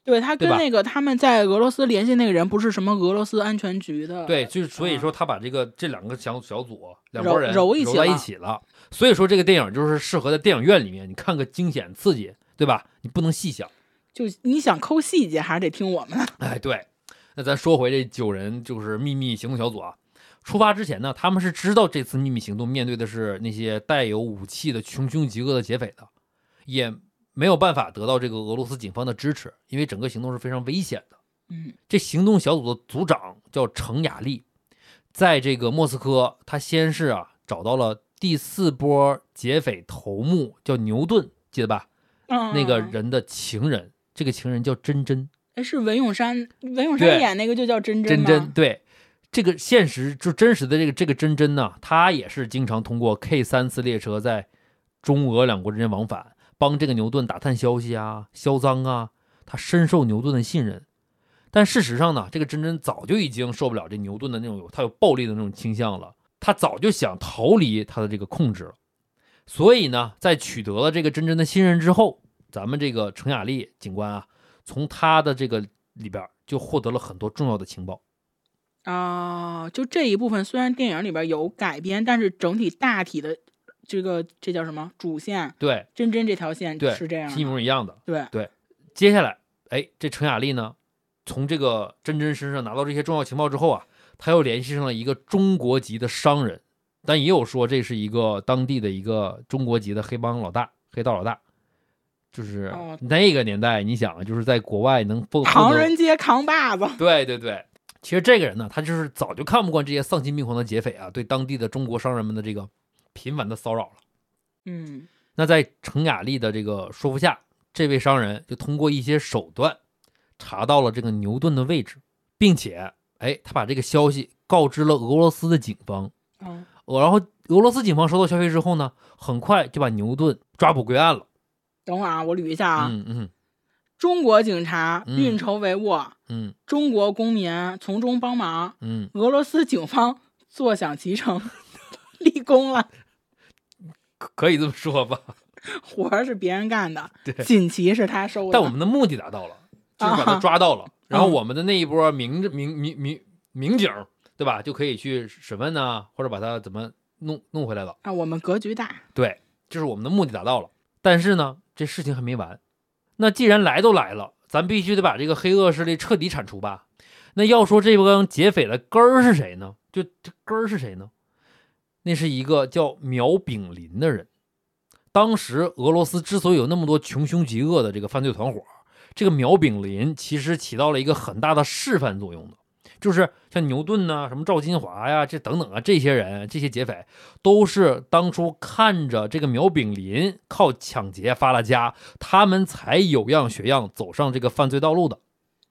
对他跟那个他们在俄罗斯联系那个人不是什么俄罗斯安全局的，对，就是所以说他把这个这两个小小组两拨人揉一起在一起了。所以说这个电影就是适合在电影院里面，你看个惊险刺激，对吧？你不能细想。就你想抠细节，还是得听我们的。哎，对，那咱说回这九人就是秘密行动小组啊。出发之前呢，他们是知道这次秘密行动面对的是那些带有武器的穷凶极恶的劫匪的，也没有办法得到这个俄罗斯警方的支持，因为整个行动是非常危险的。嗯这行动小组的组长叫程雅丽，在这个莫斯科，他先是啊找到了第四波劫匪头目叫牛顿，记得吧？嗯，那个人的情人，这个情人叫珍珍。哎是文咏珊，文咏珊演那个就叫珍珍。珍珍对这个现实就真实的这个这个真真呢，他也是经常通过 K 三次列车在中俄两国之间往返，帮这个牛顿打探消息啊、销赃啊，他深受牛顿的信任。但事实上呢，这个真真早就已经受不了这牛顿的那种他有暴力的那种倾向了，他早就想逃离他的这个控制了。所以呢，在取得了这个真真的信任之后，咱们这个程雅丽警官啊，从他的这个里边就获得了很多重要的情报。啊、就这一部分虽然电影里边有改编，但是整体大体的这个这叫什么主线，对，真真这条线对是这样是一。模一样的。对对，接下来，哎，这程雅丽呢，从这个真真身上拿到这些重要情报之后啊，他又联系上了一个中国籍的商人，但也有说这是一个当地的一个中国籍的黑帮老大、黑道老大。就是哦那个年代，你想啊，就是在国外能获唐人街扛把子，对对对，其实这个人呢，他就是早就看不惯这些丧心病狂的劫匪啊，对当地的中国商人们的这个频繁的骚扰了。嗯那在程雅丽的这个说服下，这位商人就通过一些手段查到了这个牛顿的位置，并且，哎，他把这个消息告知了俄罗斯的警方。嗯，呃然后俄罗斯警方收到消息之后呢，很快就把牛顿抓捕归案了。等会儿啊，我捋一下啊，嗯嗯中国警察嗯运筹帷幄，嗯中国公民从中帮忙，嗯，俄罗斯警方坐享其成，立功了，可可以这么说吧。活儿是别人干的，对锦旗是他收的。但我们的目的达到了，就是把他啊抓到了，然后嗯我们的那一波民民民民民警，对吧，就可以去审问呐，或者把他怎么弄弄回来了。啊，我们格局大，对，就是我们的目的达到了。但是呢，这事情还没完。那既然来都来了，咱必须得把这个黑恶势力彻底铲除吧。那要说这帮劫匪的根儿是谁呢？就这根儿是谁呢？那是一个叫苗炳林的人。当时俄罗斯之所以有那么多穷凶极恶的这个犯罪团伙，这个苗炳林其实起到了一个很大的示范作用的。就是像牛顿呐、什么赵金华呀，这等等啊，这些人，这些劫匪，都是当初看着这个苗炳林靠抢劫发了家，他们才有样学样走上这个犯罪道路的。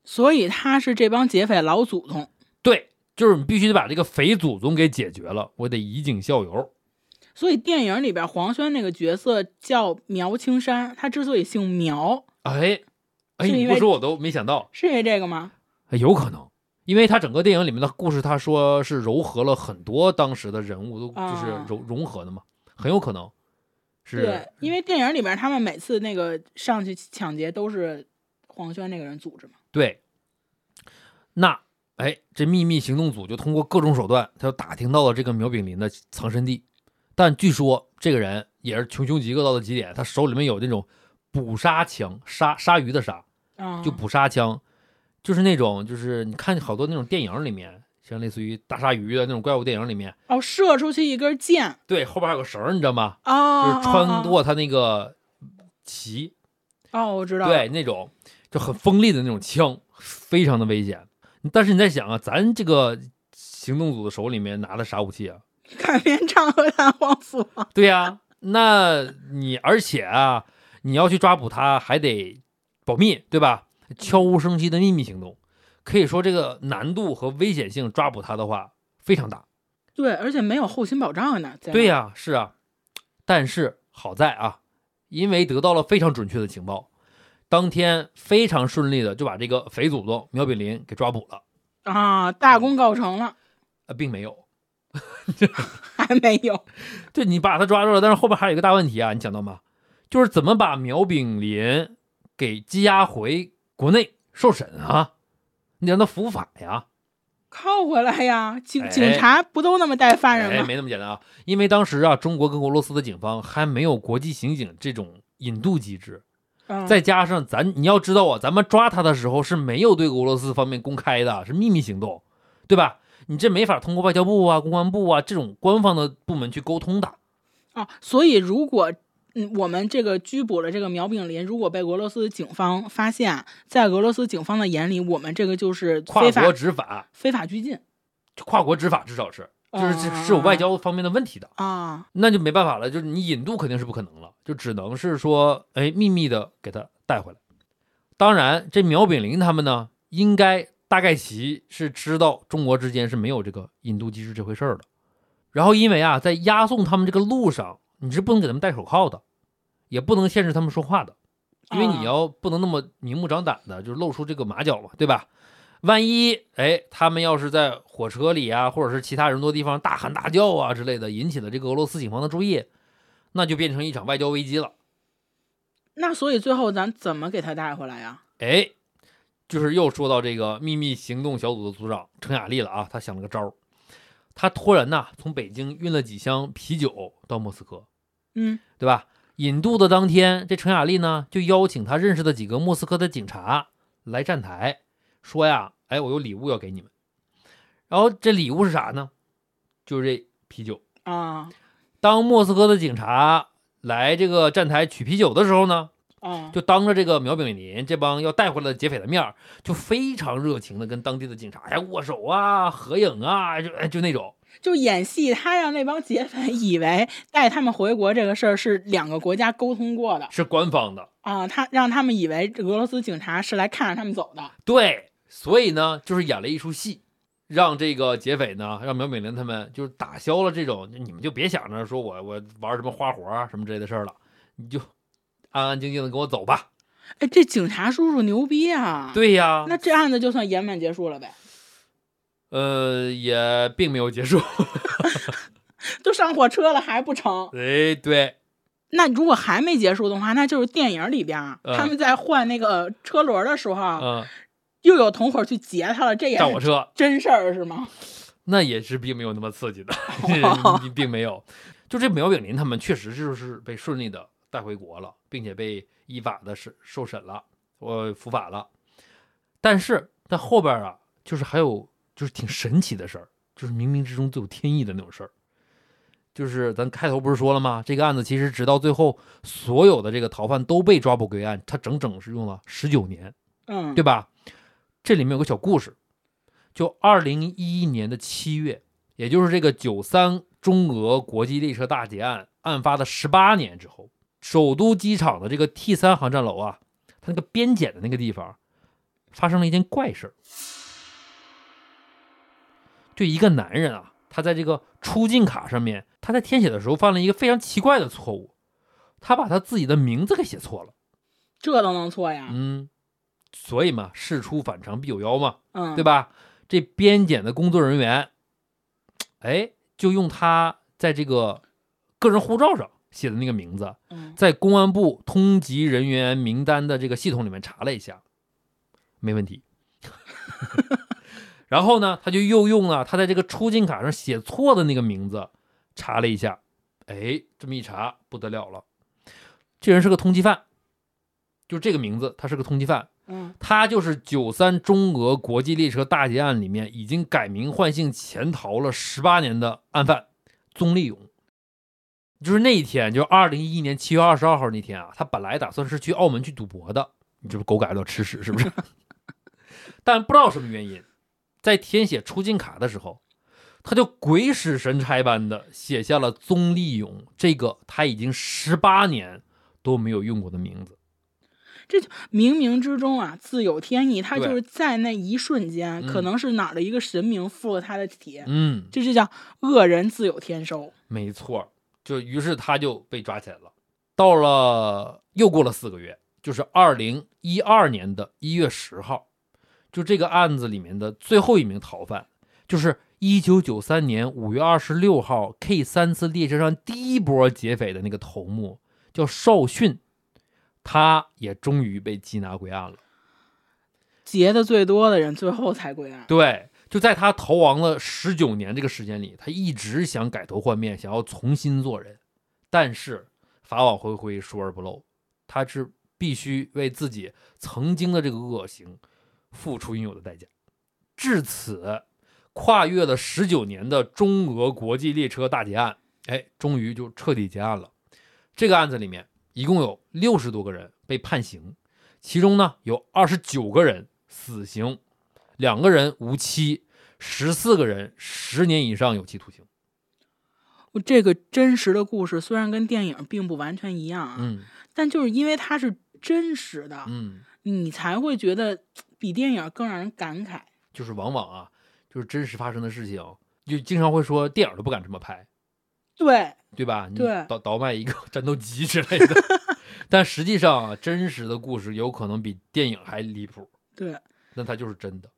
所以他是这帮劫匪老祖宗。对，就是你必须得把这个匪祖宗给解决了，我得以儆效尤。所以电影里边黄轩那个角色叫苗青山，他之所以姓苗，哎，哎，你不说我都没想到，是因为这个吗？哎有可能，因为他整个电影里面的故事，他说是糅合了很多当时的人物，都就是啊融融合的嘛，很有可能是对，因为电影里面他们每次那个上去抢劫都是黄轩那个人组织嘛。对，那哎，这秘密行动组就通过各种手段，他就打听到了这个苗炳林的藏身地。但据说这个人也是穷凶极恶到了极点，他手里面有那种捕杀枪，杀鲨鱼的鲨，啊，就捕杀枪，就是那种就是你看好多那种电影里面，像类似于大鲨鱼的那种怪物电影里面，哦，射出去一根箭对，后边还有个绳儿，你知道吗？啊，就是穿啊过他那个鳍，哦，我知道，对，，那种就很锋利的那种枪，非常的危险。但是你在想啊，咱这个行动组的手里面拿的啥武器啊？擀面杖和弹簧锁，对呀、那你而且啊，你要去抓捕他，还得保密，对吧？悄无声息的秘密行动，可以说这个难度和危险性抓捕他的话非常大。对，而且没有后勤保障呢。在对呀、是啊。但是好在啊，因为得到了非常准确的情报，当天非常顺利的就把这个匪祖宗苗炳林给抓捕了。啊，大功告成了，呃，并没有，还没有对你把他抓住了，但是后边还有一个大问题啊，你想到吗？就是怎么把苗炳林给羁押回国内受审啊？你让他伏法呀？靠回来呀。警哎警察不都那么带犯人哎，吗？没那么简单啊！因为当时啊，中国跟俄罗斯的警方还没有国际刑警这种引渡机制，嗯再加上咱你要知道啊，咱们抓他的时候是没有对俄罗斯方面公开的，是秘密行动，对吧？你这没法通过外交部啊、公安部啊这种官方的部门去沟通的。啊，所以如果嗯我们这个拘捕了这个苗炳林，如果被俄罗斯警方发现，在俄罗斯警方的眼里，我们这个就是跨国执法，非法拘禁跨国执法至少是，就是是是有外交方面的问题的，啊。那就没办法了，就是你引渡肯定是不可能了，就只能是说，哎，秘密的给他带回来。当然，这苗炳林他们呢，应该大概其是知道中国之间是没有这个引渡机制这回事儿的。然后因为啊，在押送他们这个路上，你是不能给他们戴手铐的，也不能限制他们说话的，因为你啊要不能那么明目张胆的，就是露出这个马脚嘛，对吧？万一哎，他们要是在火车里啊，或者是其他人多地方大喊大叫啊之类的，引起了这个俄罗斯警方的注意，那就变成一场外交危机了。那所以最后咱怎么给他带回来呀？哎，就是又说到这个秘密行动小组的组长程雅丽了啊，他想了个招儿，他托人呐从北京运了几箱啤酒到莫斯科，嗯对吧？引渡的当天，这陈雅丽呢就邀请他认识的几个莫斯科的警察来站台，说呀，哎，我有礼物要给你们。然后这礼物是啥呢？就是这啤酒。啊当莫斯科的警察来这个站台取啤酒的时候呢，啊，就当着这个苗炳林这帮要带回来的劫匪的面，就非常热情的跟当地的警察呀握手啊、合影啊，就哎就那种。就演戏，他让那帮劫匪以为带他们回国这个事儿是两个国家沟通过的是官方的，啊，他让他们以为俄罗斯警察是来看着他们走的。对，所以呢，就是演了一出戏，让这个劫匪呢，让苗美玲他们就是打消了这种，你们就别想着说我我玩什么花活啊什么之类的事儿了，你就安安静静的跟我走吧。哎，这警察叔叔牛逼啊！，对呀，那这案子就算圆满结束了呗，呃，也并没有结束。都上火车了还不成？哎，对，那如果还没结束的话，那就是电影里边、嗯他们在换那个车轮的时候，嗯，又有同伙去劫他了，这也是上火车真事儿是吗？那也是并没有那么刺激的，哦 并并没有。就这苗炳林他们确实就是被顺利的带回国了，并且被依法的审受审了，我伏法了。但是在后边啊，就是还有就是挺神奇的事儿，就是冥冥之中自有天意的那种事儿。就是咱开头不是说了吗？这个案子其实直到最后，所有的这个逃犯都被抓捕归案，他整整是用了十九年。嗯，对吧？这里面有个小故事，就二零一一年的七月，也就是这个九三中俄国际列车大劫案案发的十八年之后，首都机场的这个 T 三航站楼啊，它那个边检的那个地方，发生了一件怪事儿。就一个男人啊，他在这个出境卡上面，他在填写的时候犯了一个非常奇怪的错误，他把他自己的名字给写错了。这都能错呀？嗯，所以嘛，事出反常必有妖嘛，嗯，对吧？这边检的工作人员，哎，就用他在这个个人护照上写的那个名字，嗯，在公安部通缉人员名单的这个系统里面查了一下，没问题。然后呢，他就又用了他在这个出境卡上写错的那个名字查了一下，哎，这么一查不得了了，这人是个通缉犯，就这个名字，他是个通缉犯。嗯，他就是九三中俄国际列车大劫案里面已经改名换姓潜逃了十八年的案犯宗立勇。就是那一天，就是二零一一年七月二十二号那天啊，他本来打算是去澳门去赌博的，你这不狗改不了吃屎是不是？但不知道什么原因，在填写出境卡的时候，他就鬼使神差般的写下了宗立勇这个他已经十八年都没有用过的名字。这冥冥之中啊，自有天意，他就是在那一瞬间，嗯可能是哪儿的一个神明附了他的体，嗯，这就叫恶人自有天收。没错，就于是他就被抓起来了。到了又过了四个月，就是二零一二年的一月十号，就这个案子里面的最后一名逃犯，就是一九九三年五月二十六号 K 三次列车上第一波劫匪的那个头目，叫邵迅，他也终于被缉拿归案了。劫的最多的人，最后才归案。对，就在他逃亡了十九年这个时间里，他一直想改头换面，想要重新做人，但是法网恢恢，疏而不漏，他是必须为自己曾经的这个恶行付出应有的代价。至此，跨越了十九年的中俄国际列车大劫案，哎，终于就彻底结案了。这个案子里面一共有六十多个人被判刑，其中呢有二十九个人死刑，两个人无期，十四个人十年以上有期徒刑。我这个真实的故事虽然跟电影并不完全一样啊，嗯但就是因为它是真实的，嗯，你才会觉得比电影更让人感慨。就是往往啊，就是真实发生的事情，就经常会说电影都不敢这么拍，对，对吧？你对倒倒卖一个战斗机之类的，但实际上啊，真实的故事有可能比电影还离谱，对。那它就是真的。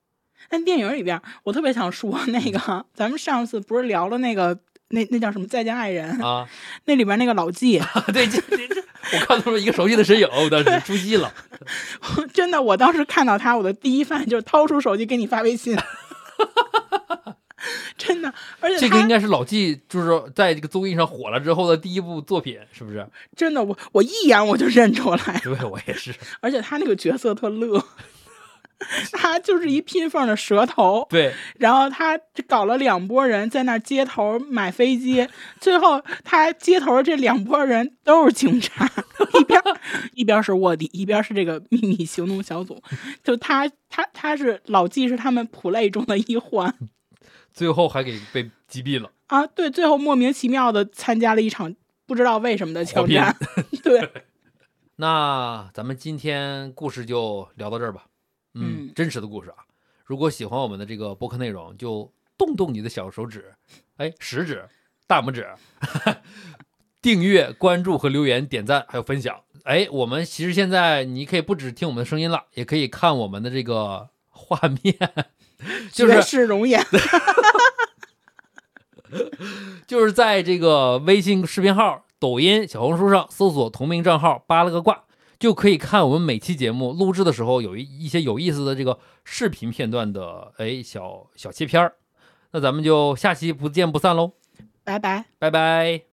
但电影里边，我特别想说那个，咱们上次不是聊了那个那那叫什么《再见爱人》啊，那里边那个老纪，对，这这这，我看到了一个熟悉的身影，我当时出戏了。真的，我当时看到他，我的第一反应就是掏出手机给你发微信。真的，而且这个应该是老纪，就是在这个综艺上火了之后的第一部作品，是不是？真的，我我一眼我就认出来，对，我也是。而且他那个角色特乐，他就是一拼缝的蛇头，对，然后他搞了两拨人在那儿接头买飞机，最后他接头这两拨人都是警察，一边 一边是卧底，一边是这个秘密行动小组，就他他他是老纪是他们普类中的一环。最后还给被击毙了。啊，对，最后莫名其妙的参加了一场不知道为什么的枪战，对，那咱们今天故事就聊到这儿吧。嗯真实的故事啊。如果喜欢我们的这个播客内容，就动动你的小手指，哎，食指、大拇指，订阅、关注和留言、点赞还有分享。哎，我们其实现在你可以不只听我们的声音了，也可以看我们的这个画面，就是是容颜，就是在这个微信视频号、抖音、小红书上搜索同名账号“扒了个卦”，就可以看我们每期节目录制的时候有一一些有意思的这个视频片段的哎小小切片儿。那咱们就下期不见不散喽，拜拜。拜拜。